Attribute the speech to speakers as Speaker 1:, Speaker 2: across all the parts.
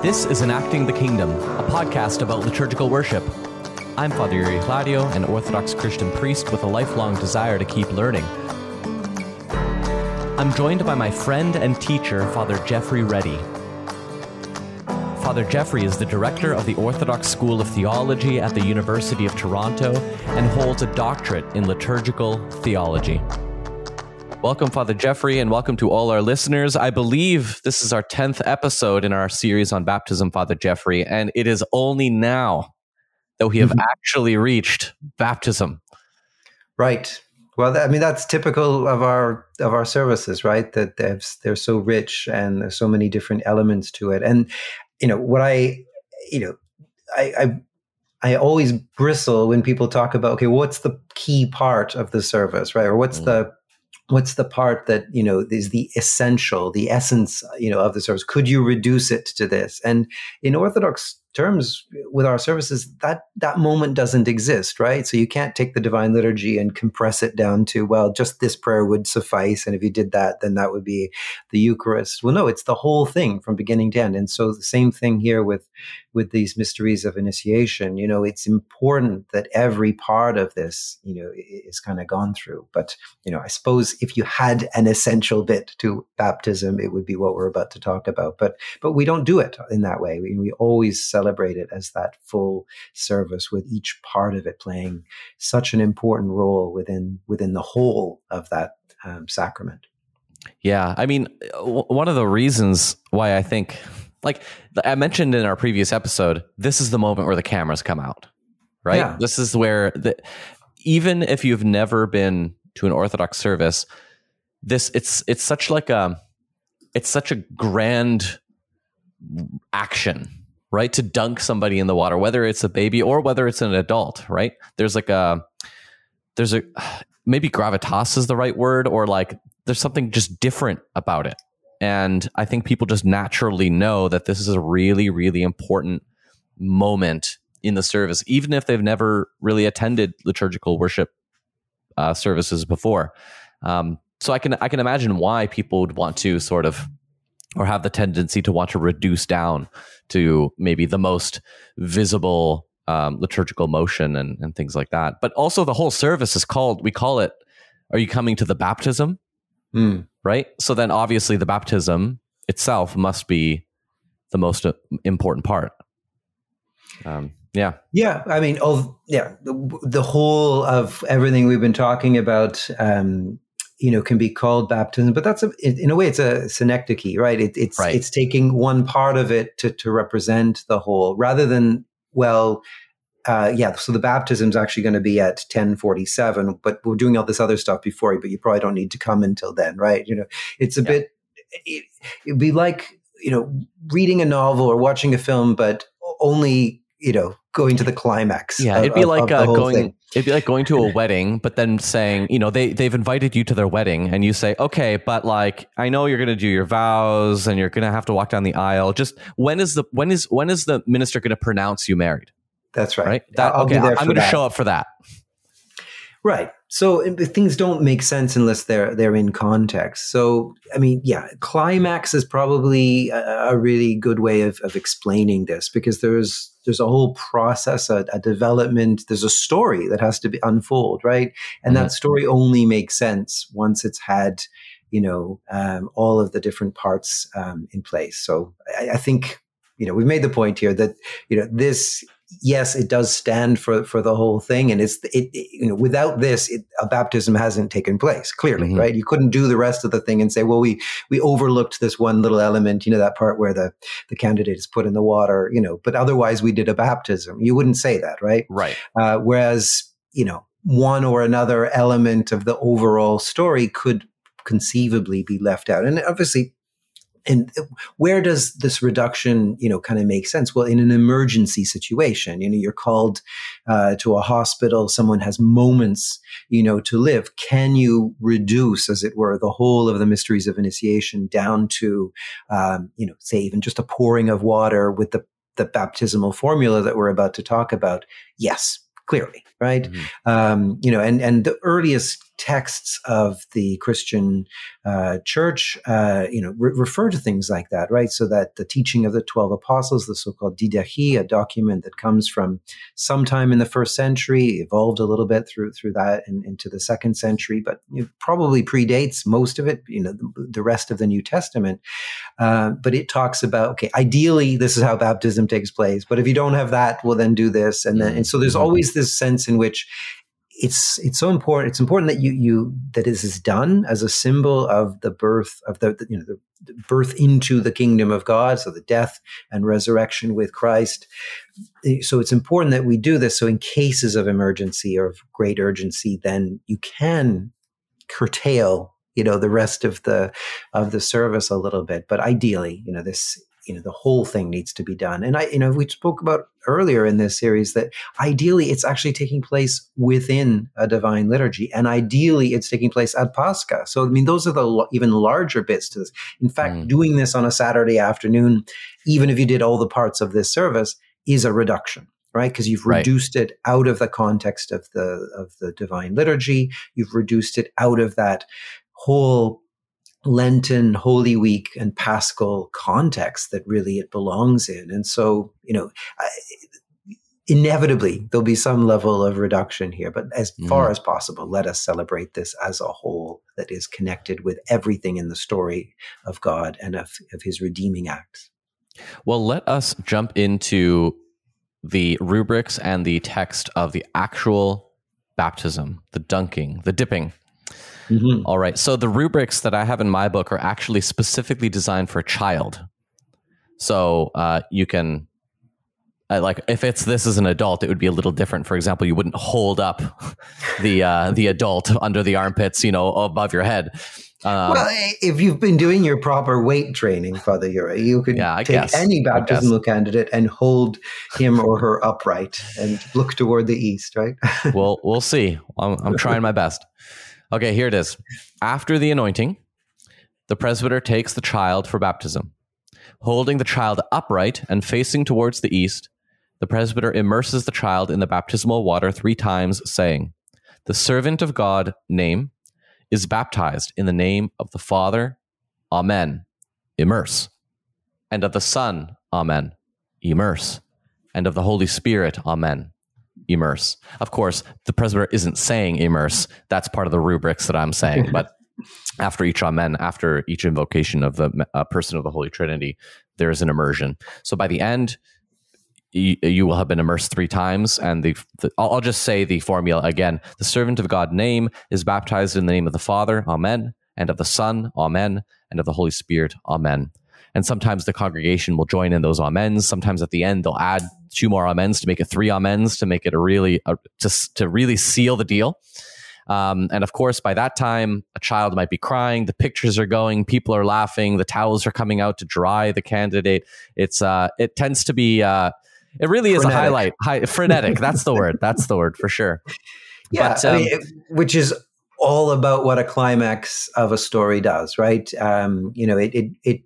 Speaker 1: This is Enacting the Kingdom, a podcast about liturgical worship. I'm Father Yuri Kolodziej, an Orthodox Christian priest with a lifelong desire to keep learning. I'm joined by my friend and teacher, Father Geoffrey Ready. Father Geoffrey is the director of the Orthodox School of Theology at the University of Toronto and holds a doctorate in liturgical theology. Welcome, Father Geoffrey, and welcome to all our listeners. I believe this is our 10th episode in our series on baptism, Father Geoffrey, and it is only now that we have mm-hmm. actually reached baptism.
Speaker 2: Right. Well, I mean that's typical of our of our services, right? That they're, they're so rich and there's so many different elements to it. And you know what I, you know, I, I I always bristle when people talk about okay, what's the key part of the service, right? Or what's mm. the what's the part that you know is the essential the essence you know of the service? Could you reduce it to this? And in orthodox terms with our services that that moment doesn't exist right? So you can't take the divine liturgy and compress it down to well just this prayer would suffice and if you did that then that would be the eucharist. Well no it's the whole thing from beginning to end. And so the same thing here with with these mysteries of initiation. You know it's important that every part of this you know is kind of gone through. But you know i suppose if you had an essential bit to baptism it would be what we're about to talk about. But but we don't do it in that way. We, we always celebrate celebrate it as that full service with each part of it playing such an important role within within the whole of that um, sacrament.
Speaker 1: Yeah, I mean, w- one of the reasons why I think, like I mentioned in our previous episode, this is the moment where the cameras come out, right? Yeah. This is where the, even if you've never been to an Orthodox service, this it's it's such like a it's such a grand action right? To dunk somebody in the water, whether it's a baby or whether it's an adult, right? There's like a, there's a, maybe gravitas is the right word, or like there's something just different about it. And I think people just naturally know that this is a really, really important moment in the service, even if they've never really attended liturgical worship uh, services before. Um, so I can I can imagine why people would want to sort of or have the tendency to want to reduce down to maybe the most visible um, liturgical motion and, and things like that. But also, the whole service is called, we call it, Are you coming to the baptism? Mm. Right? So then, obviously, the baptism itself must be the most uh, important part. Um, yeah.
Speaker 2: Yeah. I mean, oh, yeah. The, the, whole of everything we've been talking about um, you know can be called baptism but that's a in a way it's a synecdoche right it, it's right. it's taking one part of it to to represent the whole rather than well uh, yeah so the baptism is actually going to be at 1047 but we're doing all this other stuff before but you probably don't need to come until then right you know it's a yeah. bit it, it'd be like you know reading a novel or watching a film but only you know going to the climax.
Speaker 1: Yeah, of, it'd be like uh, going. Thing. It'd be like going to a wedding, but then saying, you know, they they've invited you to their wedding, and you say, okay, but like, I know you're going to do your vows, and you're going to have to walk down the aisle. Just when is the when is when is the minister going to pronounce you married?
Speaker 2: That's right.
Speaker 1: Right. That, I'll okay, I'm going to show up for that.
Speaker 2: Right. So things don't make sense unless they're they're in context. So I mean, yeah, climax is probably a, a really good way of, of explaining this because there's there's a whole process, a, a, development. There's a story that has to be unfold, right? And mm-hmm. that story only makes sense once it's had, you know, um, all of the different parts um, in place. So I, I think you know we've made the point here that you know this yes, it does stand for for the whole thing, and it's it, it you know without this, it, a baptism hasn't taken place. Clearly, mm-hmm. right? You couldn't do the rest of the thing and say, well, we we overlooked this one little element, you know, that part where the the candidate is put in the water, you know, but otherwise we did a baptism. You wouldn't say that, right?
Speaker 1: Right.
Speaker 2: Uh, whereas, you know, one or another element of the overall story could conceivably be left out, and obviously and where does this reduction you know kind of make sense? Well in an emergency situation you know you're called uh, to a hospital someone has moments you know to live. Can you reduce as it were the whole of the mysteries of initiation down to um, you know say even just a pouring of water with the the baptismal formula that we're about to talk about? Yes clearly right? Mm-hmm. um, you know and and the earliest texts of the Christian uh, church, uh, you know, re- refer to things like that, right? So that the teaching of the 12 apostles, the so-called Didache, a document that comes from sometime in the first century, evolved a little bit through, through that and into the second century, but it probably predates most of it, you know, the, the rest of the New Testament. Uh, but it talks about, okay, ideally, this is how baptism takes place. But if you don't have that, well, then do this. And then, and so there's mm-hmm. always this sense in which it's it's so important. It's important that you you that this is done as a symbol of the birth of the, the you know the, the, birth into the kingdom of God, so the death and resurrection with Christ. Eh, so it's important that we do this. So in cases of emergency or of great urgency, then you can curtail you know the rest of the of the service a little bit. But ideally, you know this you know the whole thing needs to be done. And i you know we spoke about earlier in this series that ideally it's actually taking place within a divine liturgy and ideally it's taking place at pascha. So i mean those are the even larger bits to this. In fact mm. doing this on a saturday afternoon even if you did all the parts of this service is a reduction right? Because you've right. reduced it out of the context of the of the divine liturgy. You've reduced it out of that whole Lenten, Holy Week, and Paschal context that really it belongs in. And so, you know, I, inevitably there'll be some level of reduction here, but as mm. far as possible, let us celebrate this as a whole that is connected with everything in the story of God and of, of his redeeming acts.
Speaker 1: Well, let us jump into the rubrics and the text of the actual baptism, the dunking, the dipping Mm-hmm. All right. So the rubrics that I have in my book are actually specifically designed for a child. So uh, you can, uh, like, if it's this as an adult, it would be a little different. For example, you wouldn't hold up the uh, the adult under the armpits, you know, above your head.
Speaker 2: Um, well, if you've been doing your proper weight training, Father Yuri, you could yeah, take guess. any baptismal candidate and hold him or her upright and look toward the east, right?
Speaker 1: well, we'll see. I'm, I'm trying my best. Okay, here it is. After the anointing, the presbyter takes the child for baptism. Holding the child upright and facing towards the east, the presbyter immerses the child in the baptismal water three times, saying, The servant of God, name, is baptized in the name of the Father, Amen, immerse, and of the Son, Amen, immerse, and of the Holy Spirit, Amen, immerse. Of course, the presbyter isn't saying immerse. That's part of the rubrics that I'm saying. but after each amen, after each invocation of the uh, person of the Holy Trinity, there is an immersion. So by the end, you, you will have been immersed three times. And the, the, I'll, I'll just say the formula again. The servant of God name is baptized in the name of the Father, Amen, and of the Son, Amen, and of the Holy Spirit, Amen. And sometimes the congregation will join in those amens. Sometimes at the end they'll add two more amens to make it three amens to make it a really a, to to really seal the deal. Um, and of course, by that time, a child might be crying. The pictures are going. People are laughing. The towels are coming out to dry the candidate. It's uh, it tends to be uh, it really is a highlight. High, frenetic. That's the word. That's the word for sure.
Speaker 2: Yeah, but, um, I mean, which is all about what a climax of a story does, right? Um, you know, it it it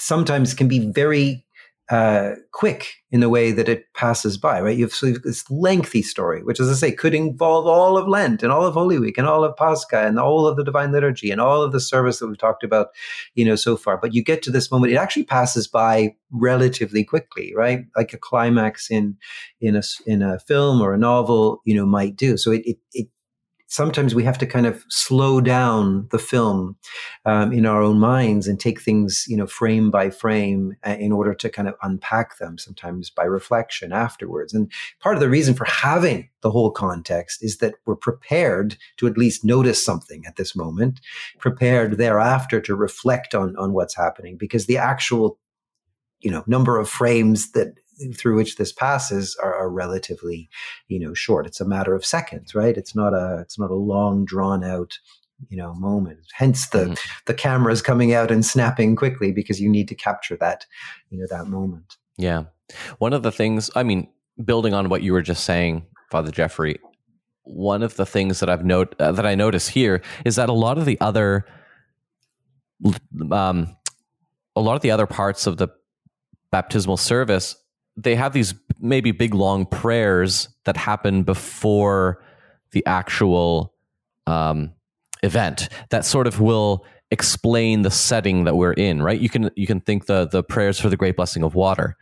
Speaker 2: sometimes can be very uh, quick in the way that it passes by, right? You have this lengthy story, which, as I say, could involve all of Lent and all of Holy Week and all of Pascha and all of the Divine Liturgy and all of the service that we've talked about, you know, so far. But you get to this moment, it actually passes by relatively quickly, right? Like a climax in in a in a film or a novel, you know, might do. So it it, it sometimes we have to kind of slow down the film um, in our own minds and take things, you know, frame by frame uh, in order to kind of unpack them sometimes by reflection afterwards. And part of the reason for having the whole context is that we're prepared to at least notice something at this moment, prepared thereafter to reflect on, on what's happening because the actual you know number of frames that through which this passes are, are, relatively, you know, short. It's a matter of seconds, right? It's not a it's not a long drawn out, you know, moment. Hence the mm-hmm. the cameras coming out and snapping quickly because you need to capture that, you know, that moment.
Speaker 1: Yeah, one of the things I mean, building on what you were just saying, Father geoffrey one of the things that I've note uh, that I notice here is that a lot of the other um, a lot of the other parts of the baptismal service they have these maybe big long prayers that happen before the actual um, event that sort of will explain the setting that we're in, right? You can you can think the the prayers for the great blessing of water,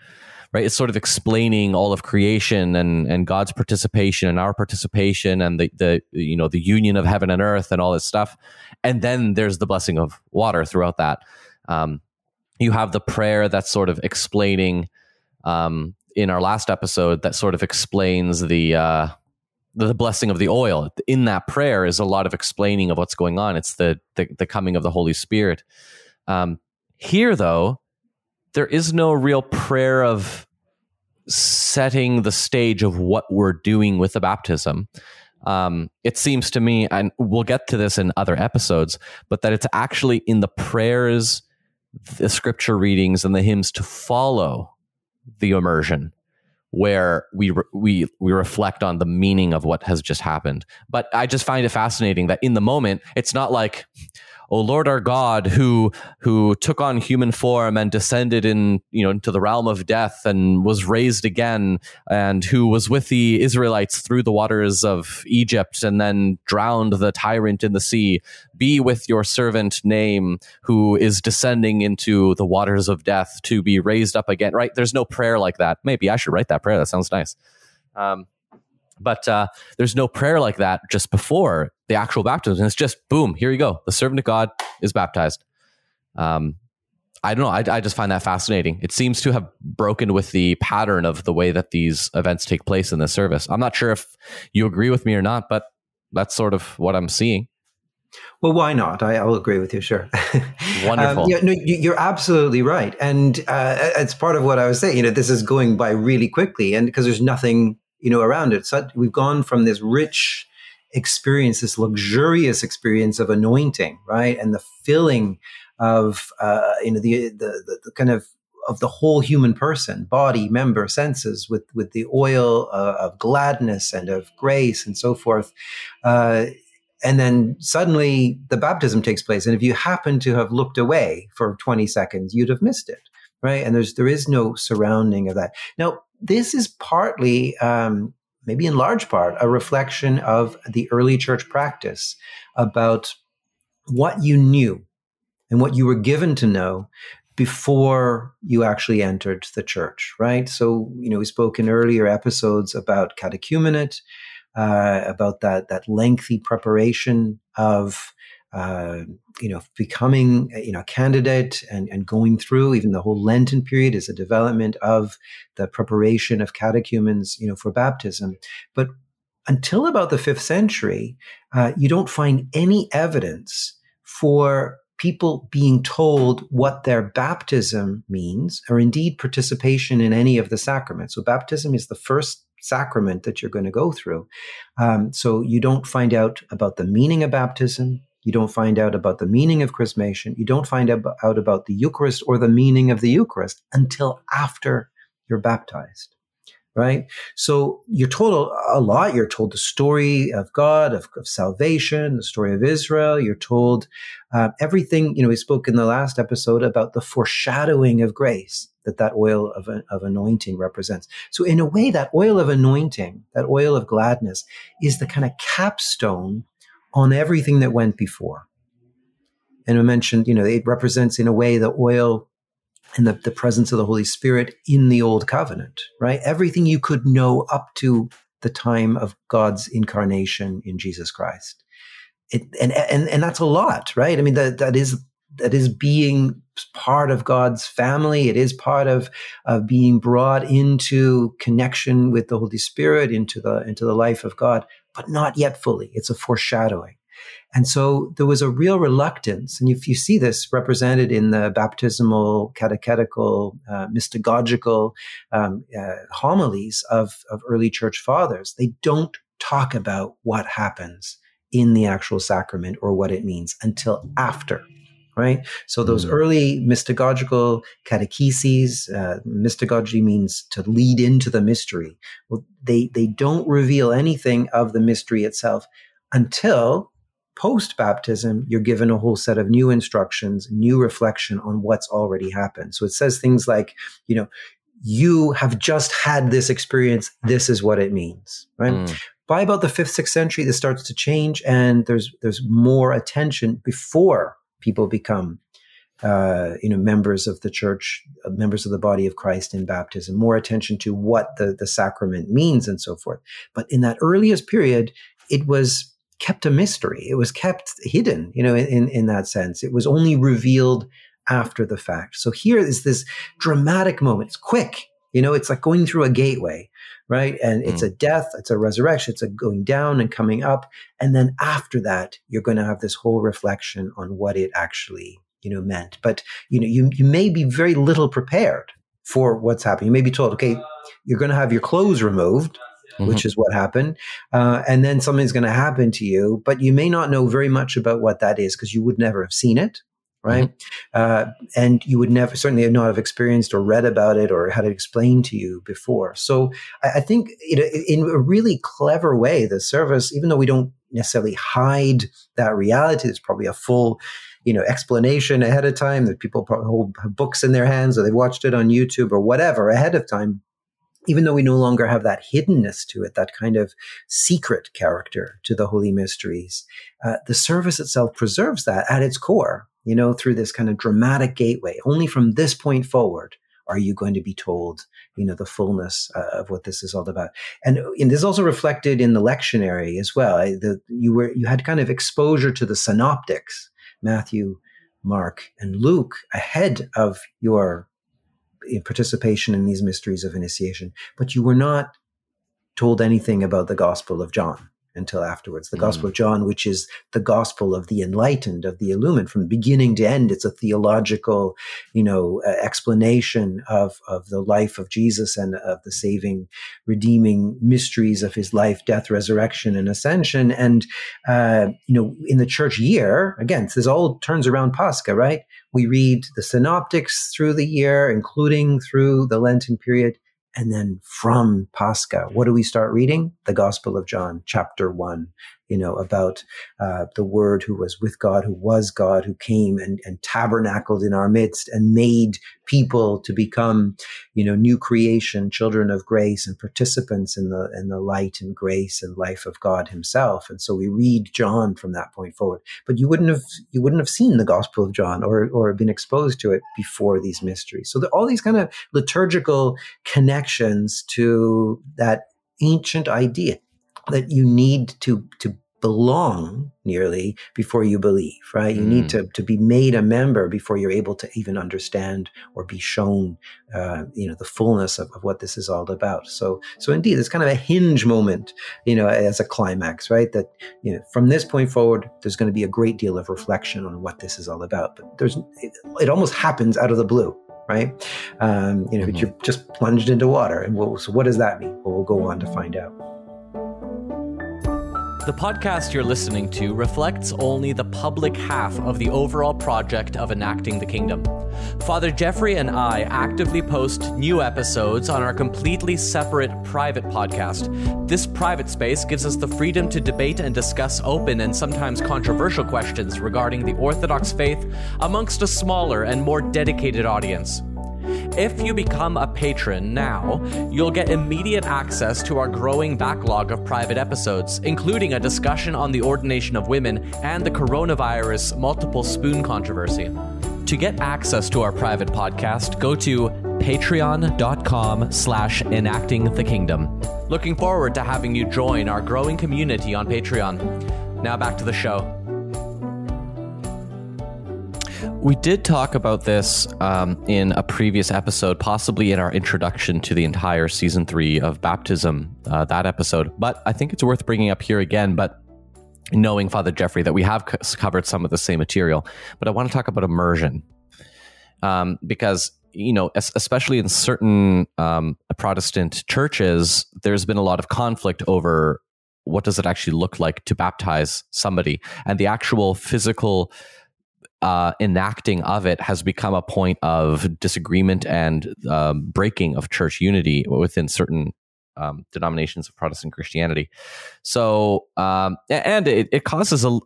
Speaker 1: right? It's sort of explaining all of creation and and God's participation and our participation and the the you know the union of heaven and earth and all this stuff, and then there's the blessing of water throughout that. Um, you have the prayer that's sort of explaining um, in our last episode that sort of explains the uh, the blessing of the oil. In that prayer is a lot of explaining of what's going on. It's the the, the coming of the holy spirit. Um, here though there is no real prayer of setting the stage of what we're doing with the baptism. Um, it seems to me and we'll get to this in other episodes but that it's actually in the prayers the scripture readings and the hymns to follow the immersion where we re- we we reflect on the meaning of what has just happened. But I just find it fascinating that in the moment, it's not like O Lord our God, who who took on human form and descended in you know into the realm of death and was raised again, and who was with the Israelites through the waters of Egypt and then drowned the tyrant in the sea. Be with your servant name, who is descending into the waters of death to be raised up again. Right? There's no prayer like that. Maybe I should write that prayer. That sounds nice. Um, but uh, there's no prayer like that just before the actual baptism. It's just boom, here you go. The servant of God is baptized. Um, I don't know. I, I just find that fascinating. It seems to have broken with the pattern of the way that these events take place in the service. I'm not sure if you agree with me or not, but that's sort of what I'm seeing.
Speaker 2: Well, why not? I, will agree with you. Sure.
Speaker 1: Wonderful.
Speaker 2: um, yeah, no, you're absolutely right, and uh, it's part of what I was saying. You know, this is going by really quickly, and because there's nothing you know around it. So we've gone from this rich experience, this luxurious experience of anointing, right, and the filling of uh, you know the, the, the kind of of the whole human person, body, member, senses, with with the oil uh, of gladness and of grace and so forth. Uh, and then suddenly the baptism takes place, and if you happen to have looked away for twenty seconds, you'd have missed it, right? And there's there is no surrounding of that. Now, this is partly um, maybe in large part, a reflection of the early church practice about what you knew and what you were given to know before you actually entered the church, right? So, you know, we spoke in earlier episodes about catechumenate, uh, about that that lengthy preparation of uh, you know, becoming you know a candidate and, and going through even the whole Lenten period is a development of the preparation of catechumens, you know, for baptism. But until about the fifth century, uh, you don't find any evidence for people being told what their baptism means, or indeed participation in any of the sacraments. So baptism is the first sacrament that you're going to go through. Um, so you don't find out about the meaning of baptism. You don't find out about the meaning of chrismation. You don't find out about the Eucharist or the meaning of the Eucharist until after you're baptized. Right? So you're told a lot. You're told the story of God, of, of salvation, the story of Israel. You're told uh, everything. You know, we spoke in the last episode about the foreshadowing of grace that that oil of, of anointing represents. So in a way, that oil of anointing, that oil of gladness is the kind of capstone on everything that went before. And I mentioned, you know, it represents in a way the oil and the, the presence of the Holy Spirit in the old covenant, right? Everything you could know up to the time of God's incarnation in Jesus Christ. It, and, and, and that's a lot, right? I mean, that, that is, that is being part of God's family. It is part of, of being brought into connection with the Holy Spirit, into the, into the life of God but not yet fully. It's a foreshadowing. And so there was a real reluctance. And if you see this represented in the baptismal, catechetical, uh, mystagogical um, uh, homilies of, of early church fathers, they don't talk about what happens in the actual sacrament or what it means until after right? So those mm-hmm. early mystagogical catecheses, uh, mystagogy means to lead into the mystery. Well, they they don't reveal anything of the mystery itself until post baptism. You're given a whole set of new instructions, new reflection on what's already happened. So it says things like, you know. You have just had this experience. This is what it means, right? Mm. by about the fifth, sixth century, this starts to change, and there's there's more attention before people become uh, you know, members of the church, uh, members of the body of Christ in baptism, more attention to what the, the sacrament means and so forth. But in that earliest period, it was kept a mystery. It was kept hidden, you know, in, in that sense. It was only revealed after the fact. So here is this dramatic moment. It's quick. You know, it's like going through a gateway, right? And it's mm. a death, it's a resurrection, it's a going down and coming up. And then after that, you're going to have this whole reflection on what it actually you know, meant. But, you know, you, you may be very little prepared for what's happening. You may be told, okay, you're going to have your clothes removed, mm-hmm. which is what happened. Uh, and then something's going to happen to you, but you may not know very much about what that is because you would never have seen it. Right. Mm-hmm. Uh, and you would never, certainly not have experienced or read about it or had it explained to you before. So I, I think know, in a really clever way, the service, even though we don't necessarily hide that reality, there's probably a full you know explanation ahead of time that people hold books in their hands or they've watched it on YouTube or whatever ahead of time even though we no longer have that hiddenness to it, that kind of secret character to the holy mysteries, uh, the service itself preserves that at its core, you know, through this kind of dramatic gateway. Only from this point forward are you going to be told, you know, the fullness uh, of what this is all about. And, and this is also reflected in the lectionary as well. I, the, you were, you had kind of exposure to the synoptics Matthew, Mark, and Luke ahead of your eh, participation in these mysteries of initiation, but you were not told anything about the Gospel of John until afterwards. The mm. Gospel of John, which is the gospel of the enlightened, of the illumined, from beginning to end. It's a theological, you know, uh, explanation of, of the life of Jesus and of the saving, redeeming mysteries of his life, death, resurrection, and ascension. And, uh, you know, in the church year, again, this all turns around Pascha, right? We read the synoptics through the year, including through the Lenten period. And then from Pascha, what do we start reading? The Gospel of John, chapter one, you know, about uh, the Word who was with God, who was God, who came and, and tabernacled in our midst and made people to become, you know, new creation, children of grace and participants in the, in the light and grace and life of God himself. And so we read John from that point forward, but you wouldn't have, you wouldn't have seen the Gospel of John or, or been exposed to it before these mysteries. So all these kind of liturgical connections to that ancient idea that you need to to belong nearly before you believe, right? You mm. need to, to be made a member before you're able to even understand or be shown, uh, you know, the fullness of, of, what this is all about. So, so indeed, it's kind of a hinge moment, you know, as a climax, right? That, you know, from this point forward, there's going to be a great deal of reflection on what this is all about. But there's, it, it almost happens out of the blue right? Um, you know, mm-hmm. you're just plunged into water. And we'll, so, what does that mean? Well, we'll go on to find out.
Speaker 1: The podcast you're listening to reflects only the public half of the overall project of enacting the kingdom. Father Geoffrey and I actively post new episodes on our completely separate private podcast. This private space gives us the freedom to debate and discuss open and sometimes controversial questions regarding the Orthodox faith amongst a smaller and more dedicated audience. If you become a patron now, you'll get immediate access to our growing backlog of private episodes, including a discussion on the ordination of women and the coronavirus multiple spoon controversy. To get access to our private podcast, go to patreon.com slash enacting the kingdom. Looking forward to having you join our growing community on Patreon. Now back to the show. We did talk about this um, in a previous episode, possibly in our introduction to the entire season three of baptism, uh, that episode. But I think it's worth bringing up here again. But knowing Father Geoffrey, that we have covered some of the same material. But I want to talk about immersion um, because you know, especially in certain um, Protestant churches, there's been a lot of conflict over what does it actually look like to baptize somebody, and the actual physical uh, enacting of it has become a point of disagreement and um, breaking of church unity within certain um, denominations of Protestant Christianity. So, um, and it, it, causes a,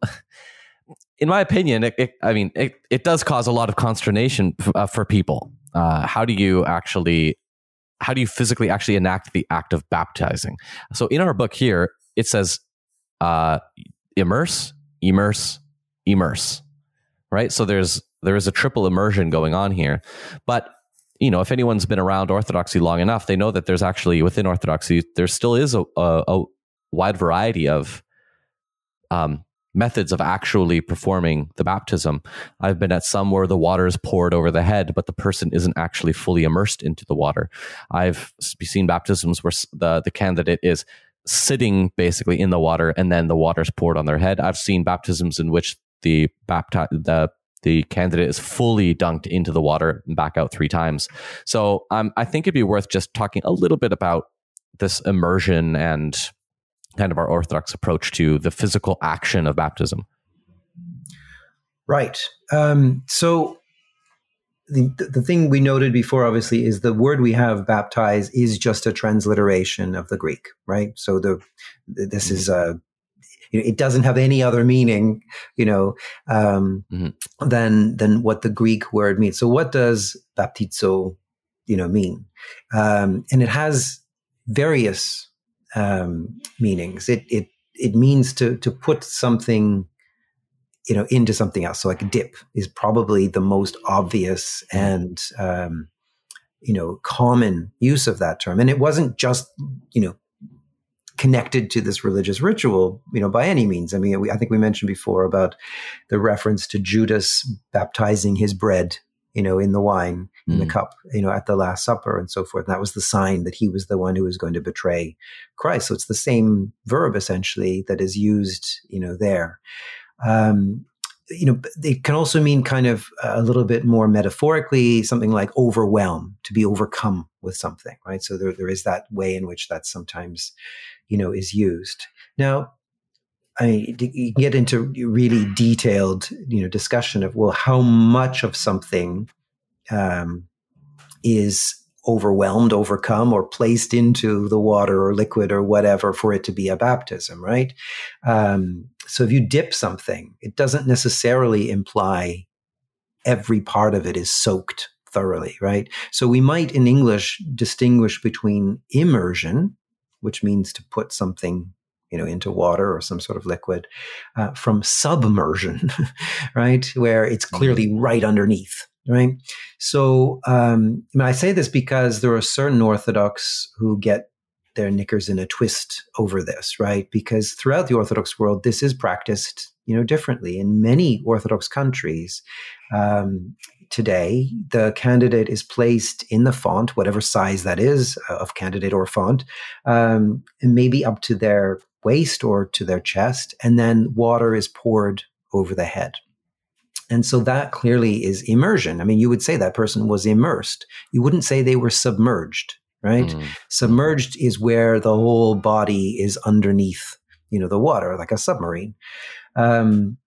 Speaker 1: in my opinion, it, it, I mean, it, it does cause a lot of consternation f- uh, for people. Uh, how do you actually, how do you physically actually enact the act of baptizing? So, in our book here, it says uh, immerse, immerse, immerse, right? So there's there is a triple immersion going on here, but you know, if anyone's been around Orthodoxy long enough, they know that there's actually within Orthodoxy there still is a, a, a wide variety of um, methods of actually performing the baptism. I've been at some where the water is poured over the head, but the person isn't actually fully immersed into the water. I've seen baptisms where the, the candidate is sitting basically in the water and then the water is poured on their head. I've seen baptisms in which the bapti- the the candidate is fully dunked into the water and back out three times. So um, I think it'd be worth just talking a little bit about this immersion and kind of our orthodox approach to the physical action of baptism.
Speaker 2: Right. Um, so the the thing we noted before, obviously, is the word we have baptize is just a transliteration of the Greek, right? So the this is a it doesn't have any other meaning, you know, um, mm-hmm. than than what the Greek word means. So, what does baptizo, you know, mean? Um, and it has various um, meanings. It it it means to to put something you know into something else. So like dip is probably the most obvious and um, you know common use of that term. And it wasn't just you know connected to this religious ritual, you know, by any means. I mean, we, I think we mentioned before about the reference to Judas baptizing his bread you know, in the wine, in mm. the cup, you know, at the Last Supper and so forth. And that was the sign that he was the one who was going to betray Christ. So it's the same verb essentially that is used, you know, there. Um, you know, it can also mean kind of a little bit more metaphorically, something like overwhelm, to be overcome with something, right? So there, there is that way in which that sometimes, you know, is used. Now, I you can get into really detailed, you know, discussion of well, how much of something um, is overwhelmed, overcome, or placed into the water or liquid or whatever for it to be a baptism, right? Um, so if you dip something, it doesn't necessarily imply every part of it is soaked thoroughly, right? So we might in English distinguish between immersion, which means to put something you know, into water or some sort of liquid, uh, from submersion, right, where it's mm-hmm. clearly right underneath, right. So, um, I, mean, I say this because there are certain Orthodox who get their knickers in a twist over this, right? Because throughout the Orthodox world, this is practiced, you know, differently in many Orthodox countries. Um, today, the candidate is placed in the font, whatever size that is uh, of candidate or font, um, maybe up to their waist or to their chest, and then water is poured over the head. And so that clearly is immersion. I mean, you would say that person was immersed. You wouldn't say they were submerged, right? Mm. Submerged is where the whole body is underneath, you know, the water, like a submarine. Um,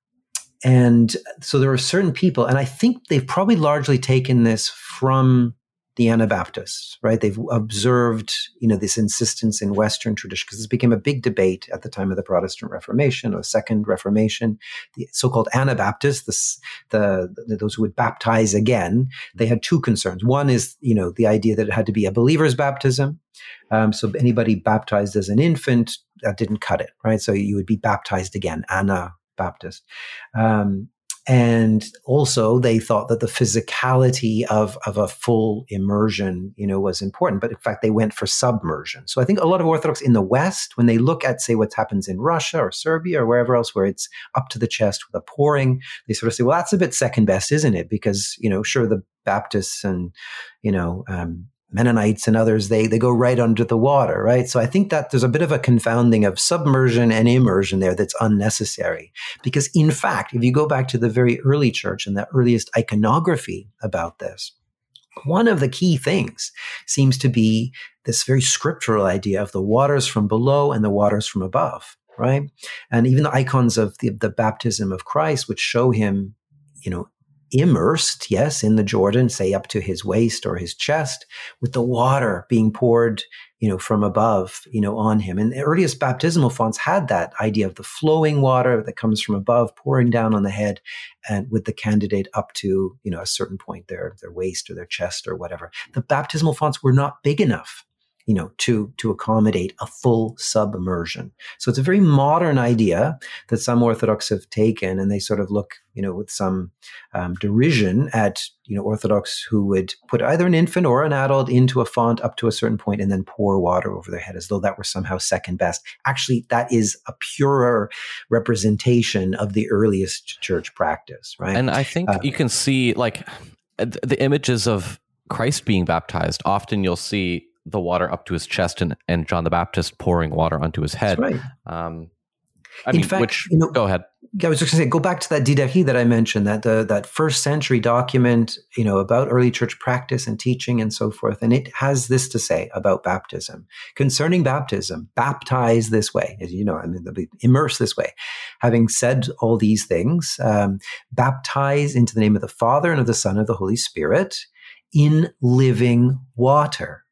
Speaker 2: and so there are certain people, and I think they've probably largely taken this from the Anabaptists, right? They've observed, you know, this insistence in Western tradition because this became a big debate at the time of the Protestant Reformation or Second Reformation. The so-called Anabaptists, the, the, those who would baptize again, they had two concerns. One is, you know, the idea that it had to be a believer's baptism. Um, so anybody baptized as an infant that didn't cut it, right? So you would be baptized again, Anabaptist. Um, and also they thought that the physicality of, of a full immersion you know was important. But in fact they went for submersion. So i think a lot of orthodox in the west when they look at say what happens in russia or serbia or wherever else where it's up to the chest with a pouring they sort of say well that's a bit second best isn't it? Because you know sure the baptists and you know um, Mennonites and others, they, they go right under the water, right? So I think that there's a bit of a confounding of submersion and immersion there that's unnecessary. Because in fact, if you go back to the very early church and the earliest iconography about this, one of the key things seems to be this very scriptural idea of the waters from below and the waters from above, right? And even the icons of the, the baptism of Christ, which show him, you know, immersed, yes, in the Jordan, say up to his waist or his chest, with the water being poured, you know, from above, you know, on him. And the earliest baptismal fonts had that idea of the flowing water that comes from above pouring down on the head and with the candidate up to, you know, a certain point, their, their waist or their chest or whatever. The baptismal fonts were not big enough you know, to, to accommodate a full submersion. So it's a very modern idea that some Orthodox have taken and they sort of look, you know, with some um, derision at, you know, Orthodox who would put either an infant or an adult into a font up to a certain point and then pour water over their head as though that were somehow second best. Actually, that is a purer representation of the earliest church practice, right?
Speaker 1: And I think uh, you can see like the images of Christ being baptized. Often you'll see the water up to his chest and, and John the Baptist pouring water onto his head.
Speaker 2: That's right. Um,
Speaker 1: I In mean, fact, which, you know, go ahead.
Speaker 2: I was just going to say, go back to that Didache that I mentioned, that the, that first century document, you know, about early church practice and teaching and so forth. And it has this to say about baptism. Concerning baptism, baptize this way, as you know, I mean, immerse this way. Having said all these things, um, baptize into the name of the Father and of the Son and of the Holy Spirit in living water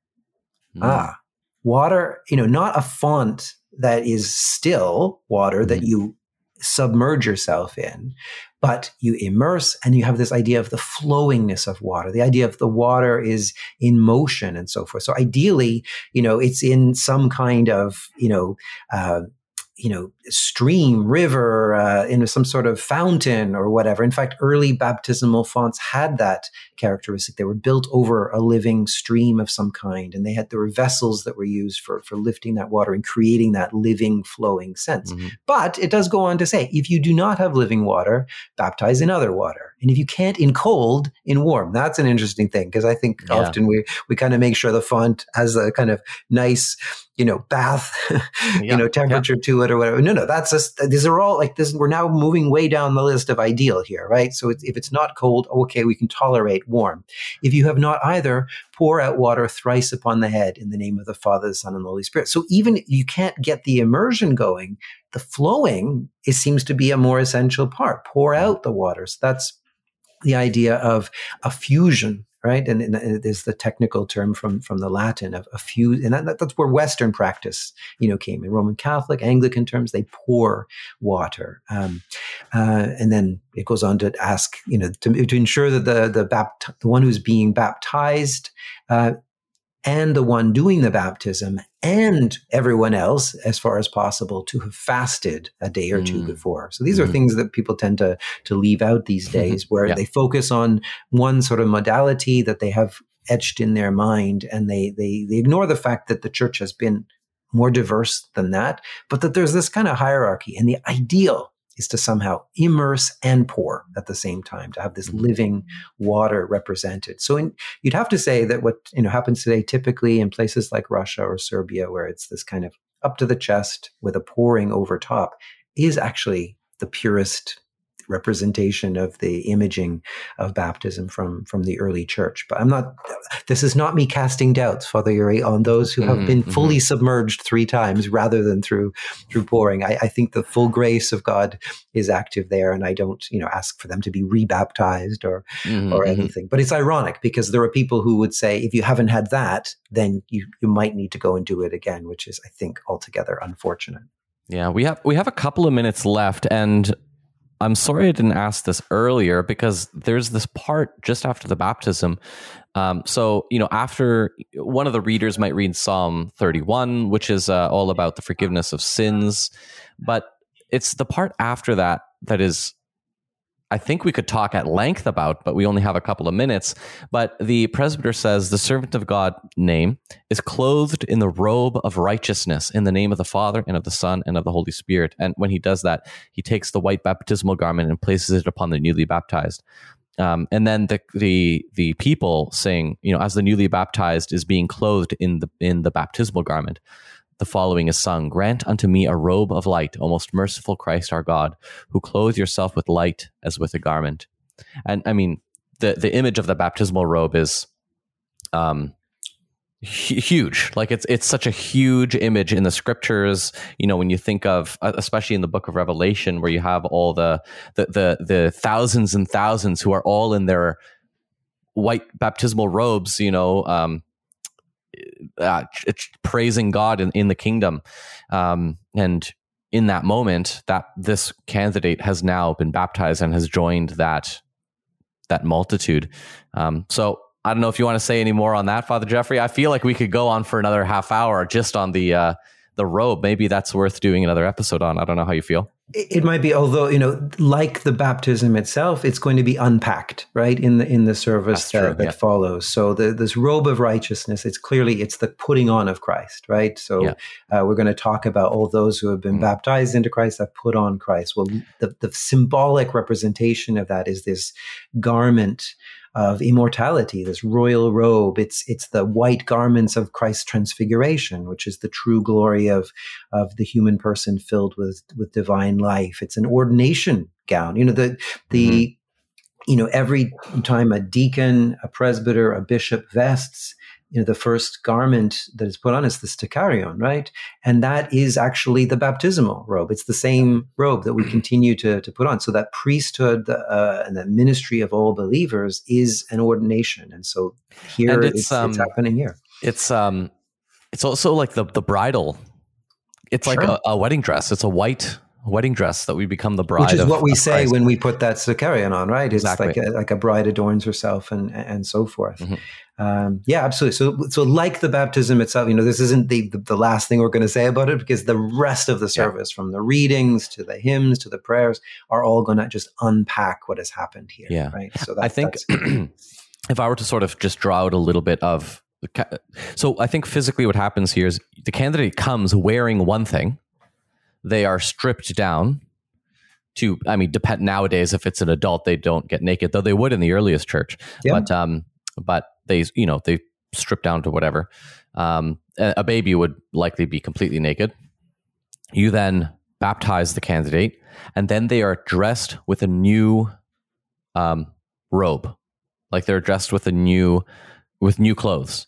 Speaker 2: Mm. Ah, water, you know, not a font that is still water that you submerge yourself in, but you immerse and you have this idea of the flowingness of water. The idea of the water is in motion and so forth. So ideally, you know, it's in some kind of, you know, uh, you know, stream, river, uh, in some sort of fountain or whatever. In fact, early baptismal fonts had that characteristic. They were built over a living stream of some kind, and they had there were vessels that were used for for lifting that water and creating that living, flowing sense. Mm-hmm. But it does go on to say, if you do not have living water, baptize in other water, and if you can't, in cold, in warm. That's an interesting thing because I think yeah. often we we kind of make sure the font has a kind of nice you know, bath, you know, temperature to it or whatever. No, no, that's just, these are all like this. We're now moving way down the list of ideal here, right? So if it's not cold, okay, we can tolerate warm. If you have not either, pour out water thrice upon the head in the name of the Father, the Son, and the Holy Spirit. So even you can't get the immersion going, the flowing, it seems to be a more essential part. Pour out the water. So that's the idea of affusion right? And, and there's the technical term from from the Latin of a few, and that, that's where Western practice, you know, came in Roman Catholic, Anglican terms. They pour water, um, uh, and then it goes on to ask, you know, to, to ensure that the the bapt- the one who's being baptized uh, and the one doing the baptism and everyone else, as far as possible, to have fasted a day or two mm. before. So these mm. are things that people tend to to leave out these days, where yeah. they focus on one sort of modality that they have etched in their mind, and they they they ignore the fact that the church has been more diverse than that, but that there's this kind of hierarchy, and the ideal is to somehow immerse and pour at the same time to have this mm-hmm. living water represented. So in, you'd have to say that what you know happens today typically in places like Russia or Serbia where it's this kind of up to the chest with a pouring over top is actually the purest representation of the imaging of baptism from from the early church. But I'm not. This is not me casting doubts, Father Yuri, on those who have mm-hmm, been fully mm-hmm. submerged three times rather than through through pouring. I, I, think the full grace of God is active there, and I don't, you know, ask for them to be rebaptized or mm-hmm, or mm-hmm. anything. But it's ironic because there are people who would say if you haven't had that, then you you might need to go and do it again, which is, I think, altogether unfortunate.
Speaker 1: Yeah, we have we have a couple of minutes left, and I'm sorry I didn't ask this earlier because there's this part just after the baptism. Um, so, you know, after one of the readers might read Psalm 31, which is uh, all about the forgiveness of sins, but it's the part after that that is I think we could talk at length about, but we only have a couple of minutes. But the presbyter says the servant of God name is clothed in the robe of righteousness in the name of the Father and of the Son and of the Holy Spirit. And when he does that, he takes the white baptismal garment and places it upon the newly baptized. Um, and then the, the the people sing, you know, as the newly baptized is being clothed in the in the baptismal garment the following is sung Grant unto me a robe of light, O most merciful Christ our God, who clothe yourself with light as with a garment. And I mean, the, the image of the baptismal robe is um, huge like it's it's such a huge image in the scriptures you know when you think of uh, especially in the book of revelation where you have all the the the, the thousands and thousands who are all in their white baptismal robes you know um, uh, praising God in, in the kingdom. Um, and in that moment, that this candidate has now been baptized and has joined that that multitude. Um, so I don't know if you want to say any more on that, Father Geoffrey. I feel like we could go on for another half hour just on the uh, the robe. Maybe that's worth doing another episode on. I don't know how you feel.
Speaker 2: It might be, although you know, like the baptism itself, it's going to be unpacked, right, in the in the service that, that yeah. follows. So the, this robe of righteousness, it's clearly it's the putting on of Christ, right? So yeah. uh, we're going to talk about all those who have been mm. baptized into Christ that put on Christ. Well, the the symbolic representation of that is this garment of immortality, this royal robe. It's it's the white garments of Christ's transfiguration, which is the true glory of of the human person filled with with divine life. It's an ordination gown. You know the the mm-hmm. you know every time a deacon, a presbyter, a bishop vests you know, the first garment that is put on is the sticharion, right? And that is actually the baptismal robe. It's the same robe that we continue to, to put on. So that priesthood uh, and the ministry of all believers is an ordination. And so here and it's, it's, um, it's, happening here.
Speaker 1: It's um, it's also like the the bridal. It's sure. like a, a wedding dress. It's a white wedding dress that we become the bride.
Speaker 2: Which is
Speaker 1: of,
Speaker 2: what we say Christ. when we put that sticharion on, right? It's exactly. like a, like a bride adorns herself and and so forth. Mm-hmm. Um, yeah, absolutely. So, so like the baptism itself, you know, this isn't the, the, the last thing we're going to say about it because the rest of the service, yeah. from the readings to the hymns to the prayers, are all going to just unpack what has happened here.
Speaker 1: Yeah,
Speaker 2: right.
Speaker 1: So that, I think if I were to sort of just draw out a little bit of, so I think physically what happens here is the candidate comes wearing one thing, they are stripped down to i mean depend nowadays if it's an adult they don't get naked though they would in the earliest church yeah. but um but they you know they strip down to whatever. Um, a baby would likely be completely naked. You then baptize the candidate, and then they are dressed with a new um, robe, like they're dressed with a new with new clothes.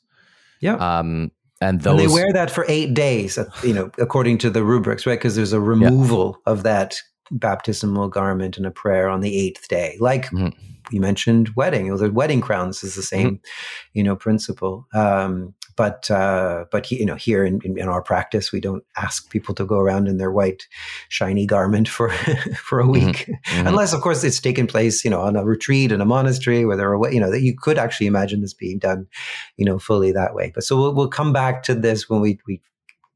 Speaker 2: Yeah.
Speaker 1: Um, and those
Speaker 2: and they wear that for eight days, uh, you know, according to the rubrics, right? Because there's a removal yeah. of that baptismal garment and a prayer on the eighth day, like mm-hmm you mentioned wedding. The wedding crowns is the same, mm-hmm. you know, principle. Um, but uh, but you know, here in, in, in, our practice, we don't ask people to go around in their white, shiny garment for for a mm-hmm. week, mm-hmm. unless, of course, it's taken place, you know, on a retreat in a monastery where there are, you know, that you could actually imagine this being done, you know, fully that way. But so we'll, we'll come back to this when we we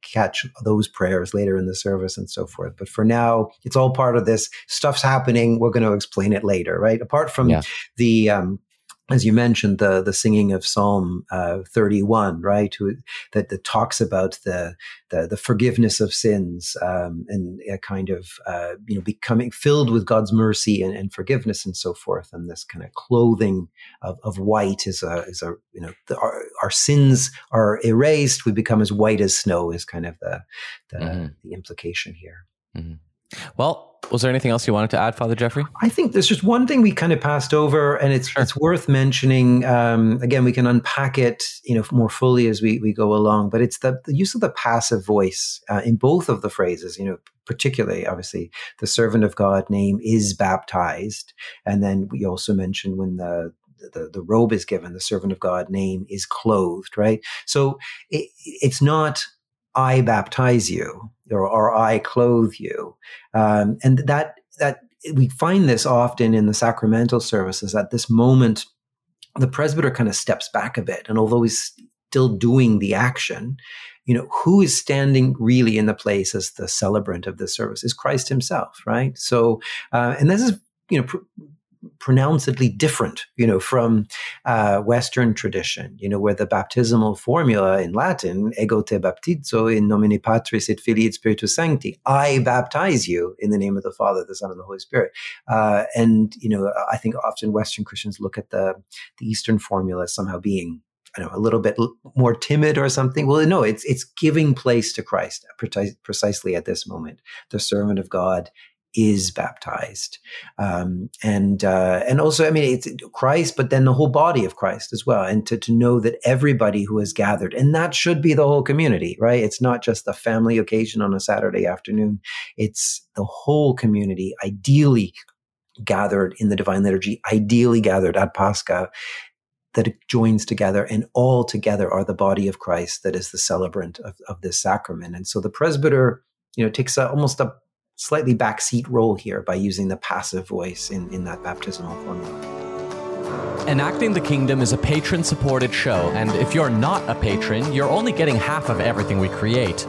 Speaker 2: catch those prayers later in the service and so forth. But for now, it's all part of this. Stuff's happening. We're going to explain it later, right? Apart from yeah. the um, as you mentioned, the the singing of Psalm uh, 31, right, Who, that, that talks about the the, the forgiveness of sins um, and a kind of uh, you know becoming filled with God's mercy and, and, forgiveness and so forth, and this kind of clothing of, of white is a is a you know the, our, our sins are erased, we become as white as snow is kind of the the, mm-hmm. the implication here.
Speaker 1: Mm-hmm. Well, was there anything else you wanted to add, Father Geoffrey?
Speaker 2: I think there's just one thing we kind of passed over, and it's sure. it's worth mentioning. Um, again, we can unpack it, you know, more fully as we we go along. But it's the, the use of the passive voice uh, in both of the phrases. You know, particularly, obviously, the servant of God name is baptized, and then we also mentioned when the the, the robe is given, the servant of God name is clothed, right? So it, it's not I baptize you or, or I clothe you. Um, and that, that we find this often in the sacramental services at this moment, the presbyter kind of steps back a bit. And although he's still doing the action, you know, who is standing really in the place as the celebrant of the service is Christ himself, right? So, uh, and this is, you know, pr- pronouncedly different, you know, from uh, Western tradition, you know, where the baptismal formula in Latin, ego te baptizo in nomine Patris et Filii et Spiritus Sancti, I baptize you in the name of the Father, the Son, and the Holy Spirit. Uh, and, you know, I think often Western Christians look at the, the Eastern formula as somehow being I know, a little bit more timid or something. Well, no, it's it's giving place to Christ precisely at this moment. The servant of God is baptized, um, and uh, and also, I mean, it's Christ, but then the whole body of Christ as well, and to to know that everybody who has gathered, and that should be the whole community, right? It's not just a family occasion on a Saturday afternoon; it's the whole community, ideally gathered in the divine liturgy, ideally gathered at Pascha, that it joins together and all together are the body of Christ that is the celebrant of, of this sacrament. And so the presbyter, you know, takes a, almost a slightly backseat role here by using the passive voice in, in that baptismal formula.
Speaker 1: Enacting the Kingdom is a patron supported show, and if you're not a patron, you're only getting half of everything we create.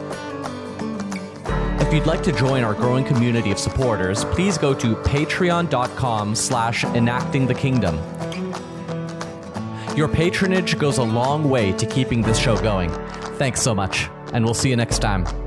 Speaker 1: If you'd like to join our growing community of supporters, please go to patreon.com slash enacting the kingdom. Your patronage goes a long way to keeping this show going. Thanks so much, and we'll see you next time.